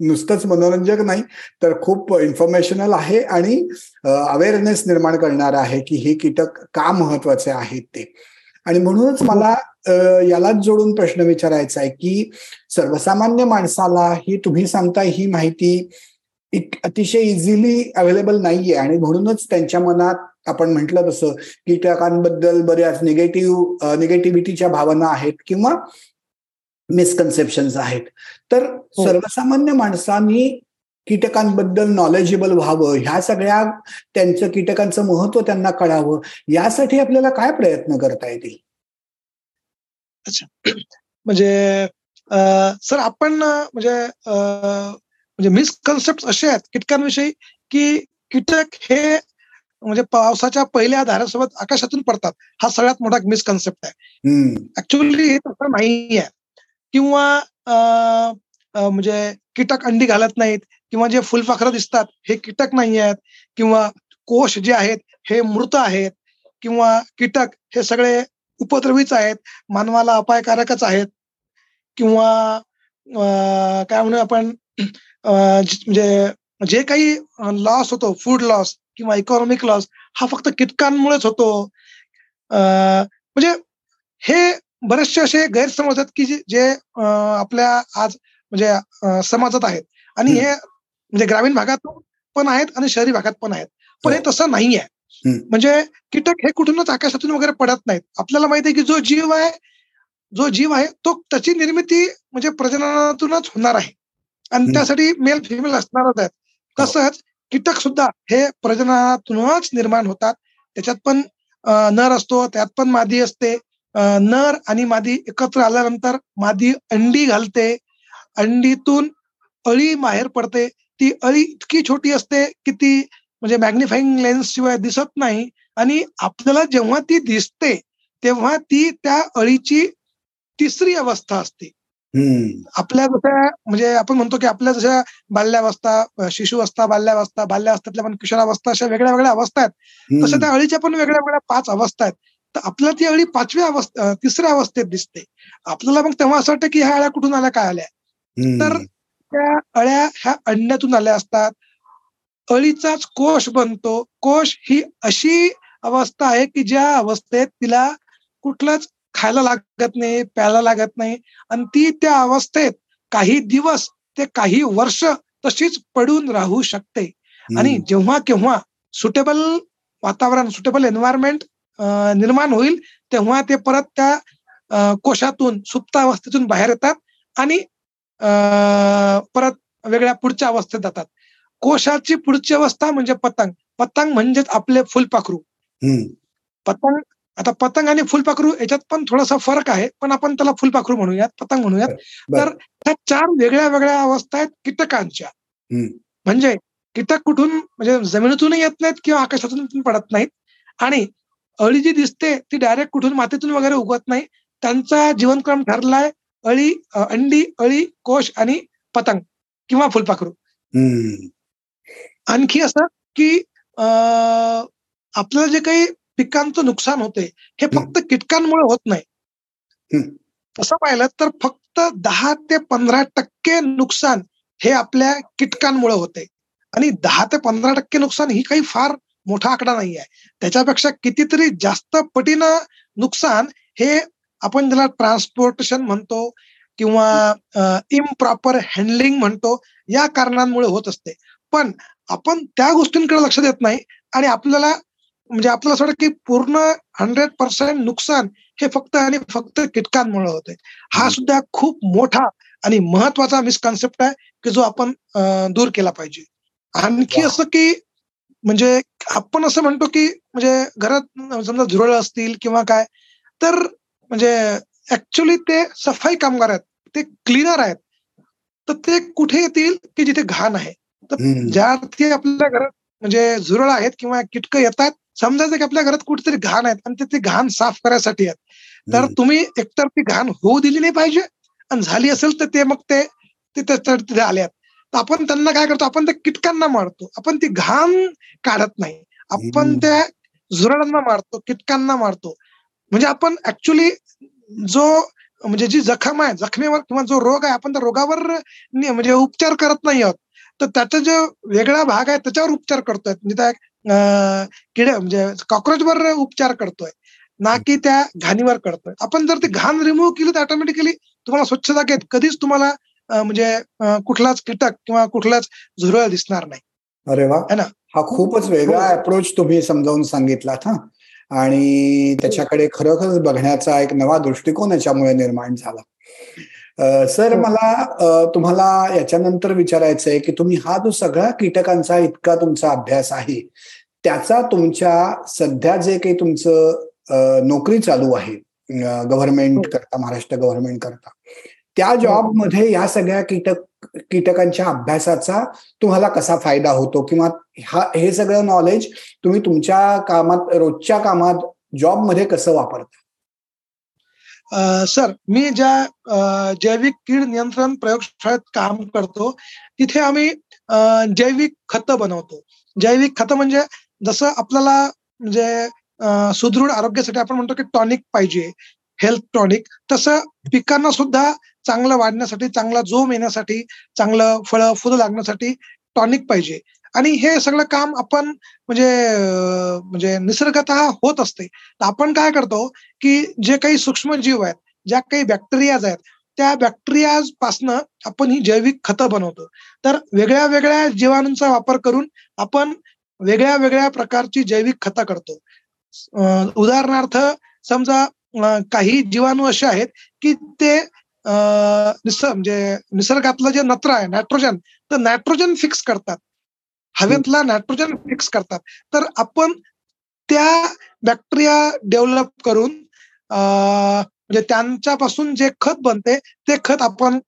नुसतंच मनोरंजक नाही तर खूप इन्फॉर्मेशनल आहे आणि अवेअरनेस निर्माण करणार आहे की हे कीटक का महत्त्वाचे आहेत ते. आणि म्हणूनच मला यालाच जोडून प्रश्न विचारायचा आहे की सर्वसामान्य माणसाला ही तुम्ही सांगताय ही माहिती अतिशय इझिली अवेलेबल नाहीये. आणि म्हणूनच त्यांच्या मनात आपण म्हटलं तसं कीटकांबद्दल बऱ्याच निगेटिव्ह निगेटिव्हिटीच्या भावना आहेत किंवा मिसकन्सेप्शन आहेत. तर हो. सर्वसामान्य माणसांनी कीटकांबद्दल नॉलेजेबल व्हावं ह्या सगळ्या त्यांचं कीटकांचं महत्त्व त्यांना कळावं यासाठी आपल्याला काय प्रयत्न करता येतील? अच्छा. म्हणजे सर आपण म्हणजे म्हणजे मिसकन्सेप्ट असे आहेत कीटकांविषयी की कीटक हे म्हणजे पावसाच्या पहिल्या धारासोबत आकाशातून पडतात. हा सगळ्यात मोठा मिसकन्सेप्ट आहे. ऍक्च्युअली हे तसं नाही आहे किंवा म्हणजे कीटक अंडी घालत नाहीत किंवा जे फुलपाखरं दिसतात हे कीटक नाही आहेत किंवा कोश जे आहेत हे मृत आहेत. किंवा कीटक हे सगळे उपद्रवीच आहेत मानवाला अपायकारकच आहेत. किंवा काय म्हणू आपण म्हणजे जे काही लॉस होतो फूड लॉस किंवा इकॉनॉमिक लॉस हा फक्त कीटकांमुळेच होतो. म्हणजे हे बरेचसे असे गैरसमज आहेत की जे आपल्या आज म्हणजे समाजात आहेत. आणि हे म्हणजे ग्रामीण भागात पण आहेत आणि शहरी भागात पण आहेत. पण हे हो. तसं नाही आहे म्हणजे कीटक हे कुठूनच आकाशातून वगैरे पडत नाहीत. आपल्याला माहिती आहे की जो जीव आहे जो जीव आहे तो त्याची निर्मिती म्हणजे प्रजननातूनच होणार आहे. आणि त्यासाठी मेल फिमेल असणारच आहेत. हो. तसंच कीटक सुद्धा हे प्रजननातूनच निर्माण होतात. त्याच्यात पण नर असतो त्यात पण मादी असते. नर आणि मादी एकत्र आल्यानंतर मादी अंडी घालते. अंडीतून अळी बाहेर पडते. ती अळी इतकी छोटी असते की ती म्हणजे मॅग्निफाईंग लेन्स शिवाय दिसत नाही. आणि आपल्याला जेव्हा ती दिसते तेव्हा ती त्या अळीची तिसरी अवस्था असते. आपल्या जशा म्हणजे आपण म्हणतो की आपल्या जशा बाल्यावस्था शिशुवस्था बाल्यावस्था बाल्यावस्थेतल्या पण किशोरावस्था अशा वेगळ्या वेगळ्या अवस्था आहेत. तशा त्या अळीच्या पण वेगळ्या वेगळ्या पाच अवस्था आहेत. तर आपल्याला ती अळी पाचव्या अवस्था तिसऱ्या अवस्थेत दिसते. आपल्याला मग तेव्हा असं वाटतं की ह्या अळ्या कुठून आल्या काय आल्या? तर त्या अळ्या ह्या अंड्यातून आल्या असतात. अळीचाच कोश बनतो. कोश ही अशी अवस्था आहे की ज्या अवस्थेत तिला कुठलंच खायला लागत नाही प्यायला लागत नाही. आणि ती त्या अवस्थेत काही दिवस ते काही वर्ष तशीच पडून राहू शकते. आणि जेव्हा केव्हा सुटेबल वातावरण सुटेबल एन्व्हायरमेंट निर्माण होईल तेव्हा ते परत त्या कोशातून सुप्त अवस्थेतून बाहेर येतात आणि परत वेगळ्या पुढच्या अवस्थेत जातात. कोशाची पुढची अवस्था म्हणजे पतंग. पतंग म्हणजेच आपले फुलपाखरू. पतंग आता पतंग आणि फुलपाखरू याच्यात पण थोडासा फरक आहे पण आपण त्याला फुलपाखरू म्हणूयात पतंग म्हणूयात. तर ह्या चार वेगळ्या वेगळ्या अवस्था आहेत कीटकांच्या. म्हणजे कीटक कुठून म्हणजे जमिनीतूनही येत नाहीत किंवा आकाशातून पडत नाहीत. आणि अळी जी दिसते ती डायरेक्ट कुठून मातीतून वगैरे उगवत नाही. त्यांचा जीवनक्रम ठरलाय अळी अंडी अळी कोश आणि पतंग किंवा फुलपाखरू. आणखी असं की आपल्याला जे काही पिकांचं नुकसान होते हे फक्त कीटकांमुळे होत नाही. तसं पाहिलं तर फक्त दहा ते पंधरा टक्के नुकसान हे आपल्या कीटकांमुळे होते आणि दहा ते पंधरा टक्के नुकसान ही काही फार मोठा आकडा नाही आहे. त्याच्यापेक्षा कितीतरी जास्त पटीनं नुकसान हे आपण ज्याला ट्रान्सपोर्टेशन म्हणतो किंवा इम्प्रॉपर हँडलिंग म्हणतो या कारणांमुळे होत असते. पण आपण त्या गोष्टींकडे लक्ष देत नाही आणि आपल्याला म्हणजे आपल्याला असं वाटतं की पूर्ण हंड्रेड पर्सेंट नुकसान हे फक्त आणि फक्त कीटकांमुळे होते हा सुद्धा खूप मोठा आणि महत्त्वाचा मिसकॉन्सेप्ट आहे की जो आपण दूर केला पाहिजे. आणखी असं की म्हणजे आपण असं म्हणतो की म्हणजे घरात समजा झुरळ असतील किंवा काय तर म्हणजे ऍक्च्युली ते सफाई कामगार आहेत ते क्लिनर आहेत. तर ते कुठे येतील की जिथे घाण आहे? तर ज्या अर्थी आपल्या घरात म्हणजे झुरळ आहेत किंवा किटकं येतात समजायचं की आपल्या घरात कुठेतरी घाण आहेत आणि ते घाण साफ करायसाठी आहेत. तर तुम्ही एकतर ती घाण होऊ दिली नाही पाहिजे आणि झाली असेल तर ते मग ते तिथे तिथे आल्यात तर आपण त्यांना काय करतो आपण त्या किटकांना मारतो. आपण ती घाण काढत नाही. आपण त्या झुरळांना मारतो किटकांना मारतो. म्हणजे आपण ऍक्च्युली जो म्हणजे जी जखम आहे जखमेवर किंवा जो रोग आहे आपण त्या रोगावर म्हणजे उपचार करत नाही आहोत. तर त्याचा जो वेगळा भाग आहे त्याच्यावर उपचार करतोय. म्हणजे त्या किडे म्हणजे कॉक्रोचवर उपचार करतोय. ना की त्या घाणीवर करतोय. आपण जर ती घाण रिमूव्ह केली तर ऑटोमॅटिकली तुम्हाला स्वच्छता घेत. कधीच तुम्हाला म्हणजे कुठलाच कीटक किंवा कुठलाच झुरळ दिसणार नाही. अरे वा. ना? हा खूपच वेगळा अप्रोच हो. तुम्ही समजावून सांगितलात हा. आणि त्याच्याकडे खरोखरच बघण्याचा एक नवा दृष्टिकोन याच्यामुळे निर्माण झाला. सर हो. मला तुम्हाला याच्यानंतर विचारायचं आहे की तुम्ही हा जो सगळा कीटकांचा इतका तुमचा अभ्यास आहे त्याचा तुमच्या सध्या जे काही तुमचं नोकरी चालू आहे गव्हर्नमेंट हो. करता महाराष्ट्र गव्हर्नमेंट करता त्या जॉबमध्ये या सगळ्या कीटक कीटकांच्या अभ्यासाचा तुम्हाला कसा फायदा होतो किंवा हा हे सगळं नॉलेज तुम्ही तुमच्या कामात रोजच्या कामात जॉबमध्ये कसं वापरता सर मी ज्या जैविक कीड नियंत्रण प्रयोगशाळेत काम करतो तिथे आम्ही जैविक खत बनवतो. जैविक खत म्हणजे जसं आपल्याला म्हणजे सुदृढ आरोग्यासाठी आपण म्हणतो की टॉनिक पाहिजे हेल्थ टॉनिक. तसं पिकांना सुद्धा चांगलं वाढण्यासाठी चांगला जोम येण्यासाठी चांगलं फळं फुलं लागण्यासाठी टॉनिक पाहिजे. आणि हे सगळं काम आपण म्हणजे म्हणजे निसर्गत होत असते. तर आपण काय करतो की जे काही सूक्ष्म जीव आहेत ज्या काही बॅक्टेरियाज आहेत त्या बॅक्टेरिया पासनं आपण ही जैविक खतं बनवतो. तर वेगळ्या वेगळ्या जीवाणूंचा वापर करून आपण वेगळ्या वेगळ्या प्रकारची जैविक खतं करतो. उदाहरणार्थ समजा काही जीवाणू असे आहेत की ते निसर्ग म्हणजे निसर्गातलं जे नत्र आहे नायट्रोजन तर नायट्रोजन फिक्स करतात. हवेतला नायट्रोजन फिक्स करतात. तर आपण त्या बॅक्टेरिया डेव्हलप करून म्हणजे त्यांच्यापासून जे खत बनते ते खत आपण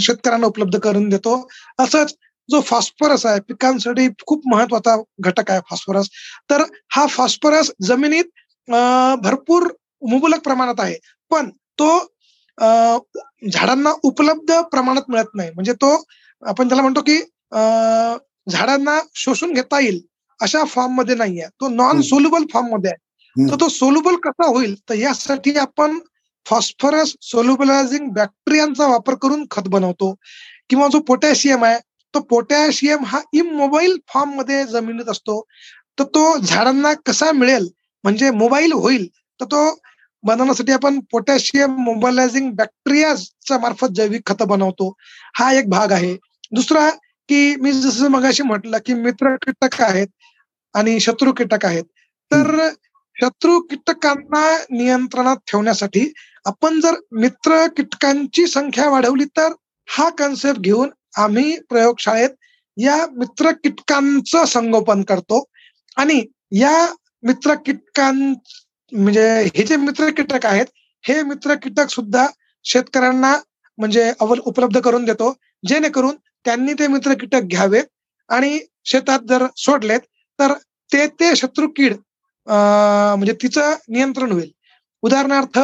शेतकऱ्यांना उपलब्ध करून देतो. असंच जो फॉस्फरस आहे पिकांसाठी खूप महत्त्वाचा घटक आहे फॉस्फरस तर हा फॉस्फरस जमिनीत भरपूर मुबलक प्रमाणात आहे. पण तो झाडांना उपलब्ध प्रमाणात मिळत नाही. म्हणजे तो आपण त्याला म्हणतो की झाडांना शोषून घेता येईल अशा फॉर्ममध्ये नाहीये. तो नॉन सोल्युबल फॉर्ममध्ये आहे. तर तो सोल्युबल कसा होईल? तर यासाठी आपण फॉस्फरस सोल्युबलायझिंग बॅक्टेरियांचा वापर करून खत बनवतो. किंवा जो पोटॅशियम आहे तो पोटॅशियम हा इमोबाईल फॉर्ममध्ये जमिनीत असतो. तर तो झाडांना कसा मिळेल? म्हणजे मोबाईल होईल. तर तो बनवण्यासाठी आपण पोटॅशियम मोबालायझिंग बॅक्टेरियाच्या मार्फत जैविक खत बनवतो. हा एक भाग आहे. दुसरा की मी जसं मगाशी म्हटलं की मित्र कीटक आहेत आणि शत्रू कीटक आहेत. तर शत्रू कीटकांना नियंत्रणात ठेवण्यासाठी आपण जर मित्र कीटकांची संख्या वाढवली तर हा कन्सेप्ट घेऊन आम्ही प्रयोगशाळेत या मित्र कीटकांचं संगोपन करतो. आणि या मित्र कीटकां म्हणजे हे जे मित्र कीटक आहेत हे मित्र कीटक सुद्धा शेतकऱ्यांना म्हणजे उपलब्ध करून देतो. जेणेकरून त्यांनी ते मित्र कीटक घ्यावेत आणि शेतात जर सोडलेत तर ते ते शत्रू कीड म्हणजे तिचं नियंत्रण होईल. उदाहरणार्थ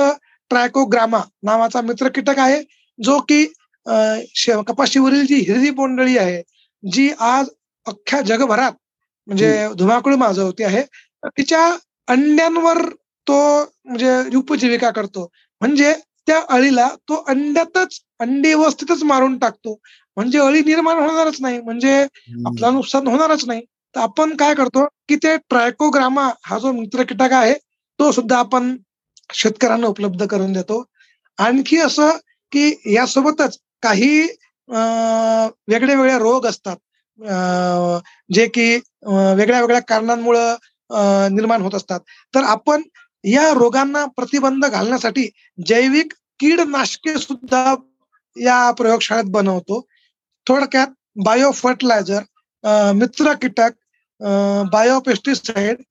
ट्रायकोग्रामा नावाचा मित्र कीटक आहे जो की कपाशीवरील जी हिरवी बोंडळी आहे जी आज अख्ख्या जगभरात म्हणजे धुमाकूळ माजवते आहे तिच्या अंड्यांवर तो म्हणजे उपजीविका करतो. म्हणजे त्या अळीला तो अंड्यातच अंडी व्यवस्थितच मारून टाकतो. म्हणजे अळी निर्माण होणारच नाही म्हणजे आपलं नुकसान होणारच नाही. तर आपण काय करतो की ते ट्रायकोग्रामा हा जो मित्र कीटक आहे तो सुद्धा आपण शेतकऱ्यांना उपलब्ध करून देतो. आणखी असं की यासोबतच काही वेगळे वेगळे रोग असतात. जे की वेगळ्या वेगळ्या कारणांमुळं निर्माण होत असतात. तर आपण या रोगांना प्रतिबंध घालण्यासाठी जैविक कीडनाशके सुद्धा या प्रयोगशाळेत बनवतो. थोडक्यात बायो फर्टिलायझर मित्र कीटक बायो पेस्टिसाइड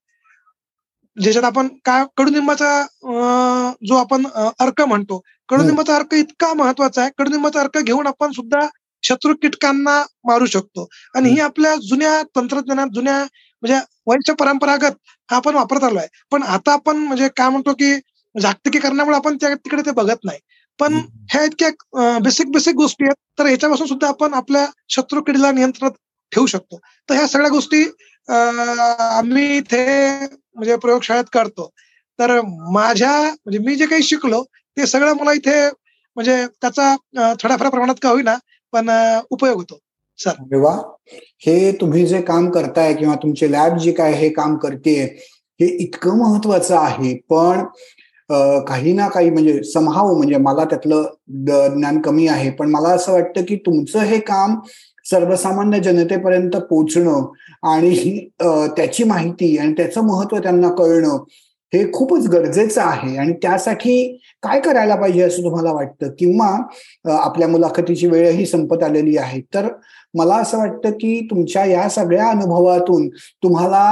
ज्याच्यात आपण काय कडुनिंबाचा जो आपण अर्क म्हणतो कडुनिंबाचा अर्क इतका महत्त्वाचा आहे कडुनिंबाचा अर्क घेऊन आपण सुद्धा शत्रू कीटकांना मारू शकतो. आणि ही आपल्या जुन्या तंत्रज्ञानात जुन्या म्हणजे वैश्य परंपरागत हा आपण वापरत आलोय. पण आता आपण म्हणजे काय म्हणतो की जागतिकीकरणामुळे आपण त्या तिकडे ते बघत नाही. पण ह्या इतक्या बेसिक बेसिक गोष्टी आहेत. तर याच्यापासून सुद्धा आपण आपल्या शत्रू किडीला नियंत्रणात ठेवू शकतो. तर ह्या सगळ्या गोष्टी आम्ही इथे म्हणजे प्रयोगशाळेत करतो. तर माझ्या म्हणजे मी जे काही शिकलो ते सगळं मला इथे म्हणजे त्याचा थोड्याफार प्रमाणात का होईना पण उपयोग होतो. सर. वा. हे तुम्ही जे काम करताय किंवा तुमचे लॅब जे काय हे काम करते हे इतकं महत्वाचं आहे. पण काही ना काही म्हणजे समहाव म्हणजे मला त्यातलं ज्ञान कमी आहे. पण मला असं वाटतं की तुमचं हे काम सर्वसामान्य जनतेपर्यंत पोचणं आणि त्याची माहिती आणि त्याचं महत्त्व त्यांना कळणं हे खूपच गरजेचं आहे. आणि त्यासाठी काय करायला पाहिजे असं तुम्हाला वाटतं? किंवा आपल्या मुलाखतीची वेळही संपत आलेली आहे. तर मला असं वाटतं की तुमच्या या सगळ्या अनुभवातून तुम्हाला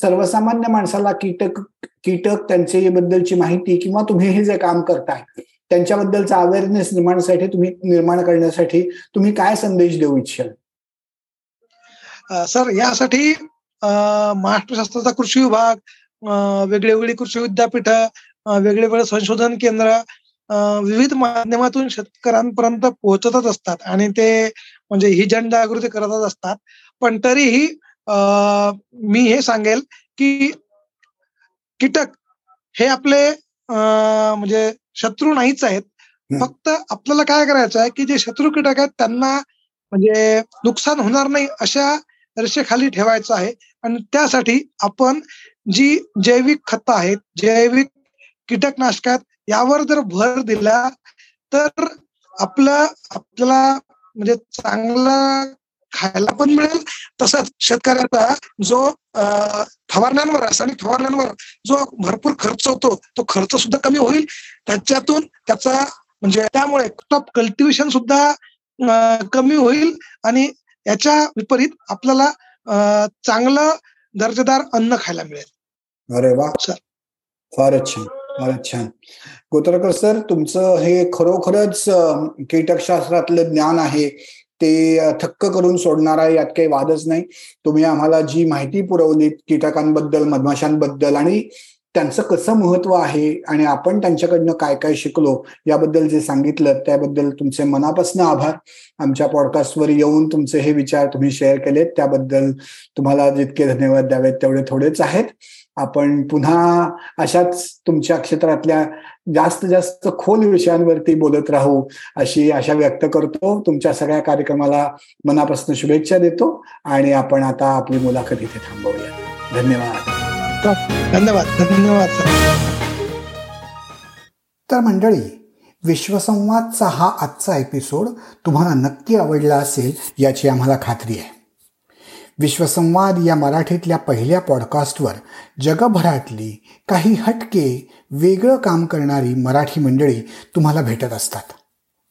सर्वसामान्य माणसाला कीटक कीटक त्यांचे बद्दलची माहिती किंवा तुम्ही हे जे काम करताय त्यांच्याबद्दलचा अवेअरनेस निर्माणसाठी तुम्ही निर्माण करण्यासाठी तुम्ही काय संदेश देऊ इच्छाल? सर यासाठी महाराष्ट्र शास्त्राचा कृषी विभाग वेगळी वेगळी कृषी विद्यापीठ वेगवेगळे संशोधन केंद्र विविध माध्यमातून शेतकऱ्यांपर्यंत पोहोचतच असतात आणि ते म्हणजे ही जनजागृती करतच असतात. पण तरीही मी हे सांगेल की कीटक हे आपले म्हणजे शत्रू नाहीच आहेत. फक्त आपल्याला काय करायचं आहे की जे शत्रू कीटक आहेत त्यांना म्हणजे नुकसान होणार नाही अशा रेषेखाली ठेवायचं आहे. आणि त्यासाठी आपण जी जैविक खतं आहेत जैविक कीटकनाशक आहेत यावर जर भर दिला तर आपलं आपल्याला म्हणजे चांगला खायला पण मिळेल. तसंच शेतकऱ्याचा जो फवारण्यांवर रासायनिक फवारण्यांवर जो भरपूर खर्च होतो तो खर्च सुद्धा कमी होईल. त्याच्यातून त्याचा म्हणजे त्यामुळे टॉप कल्टिवेशन सुद्धा कमी होईल आणि याच्या विपरीत आपल्याला चांगलं दर्जेदार अन्न खायला मिळेल. अरे वा. फारच छान फारच छान. गोत्रकर सर तुमचं हे खरोखरच कीटकशास्त्रातलं ज्ञान आहे. ते थक्क करून सोडणारा यात काही वादच नाही. तुम्ही आम्हाला जी माहिती पुरवली कीटकांबद्दल मधमाशांबद्दल आणि त्यांचं कसं महत्त्व आहे आणि आपण त्यांच्याकडनं काय काय शिकलो याबद्दल जे सांगितलं त्याबद्दल तुमचे मनापासून आभार. आमच्या पॉडकास्टवर येऊन तुमचे हे विचार तुम्ही शेअर केलेत त्याबद्दल तुम्हाला जितके धन्यवाद द्यावेत तेवढे थोडेच आहेत. आपण पुन्हा अशाच तुमच्या क्षेत्रातल्या जास्त जास्त खोल विषयांवरती बोलत राहू अशी आशा व्यक्त करतो. तुमच्या सगळ्या कार्यक्रमाला मनापासून शुभेच्छा देतो आणि आपण आता आपली मुलाखत इथे थांबवूया. धन्यवाद. धन्यवाद धन्यवाद तर मंडळी विश्वसंवादचा हा आजचा एपिसोड तुम्हाला नक्की आवडला असेल याची आम्हाला खात्री आहे. विश्वसंवाद या मराठीतल्या पहिल्या पॉडकास्टवर जगभरातली काही हटके वेगळं काम करणारी मराठी मंडळी तुम्हाला भेटत असतात.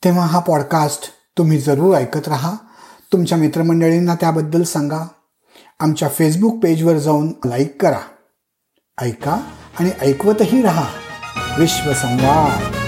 तेव्हा हा पॉडकास्ट तुम्ही जरूर ऐकत राहा. तुमच्या मित्रमंडळींना त्याबद्दल सांगा. आमच्या फेसबुक पेजवर जाऊन लाईक करा. ऐका आणि ऐकवतही राहा. विश्वसंवाद.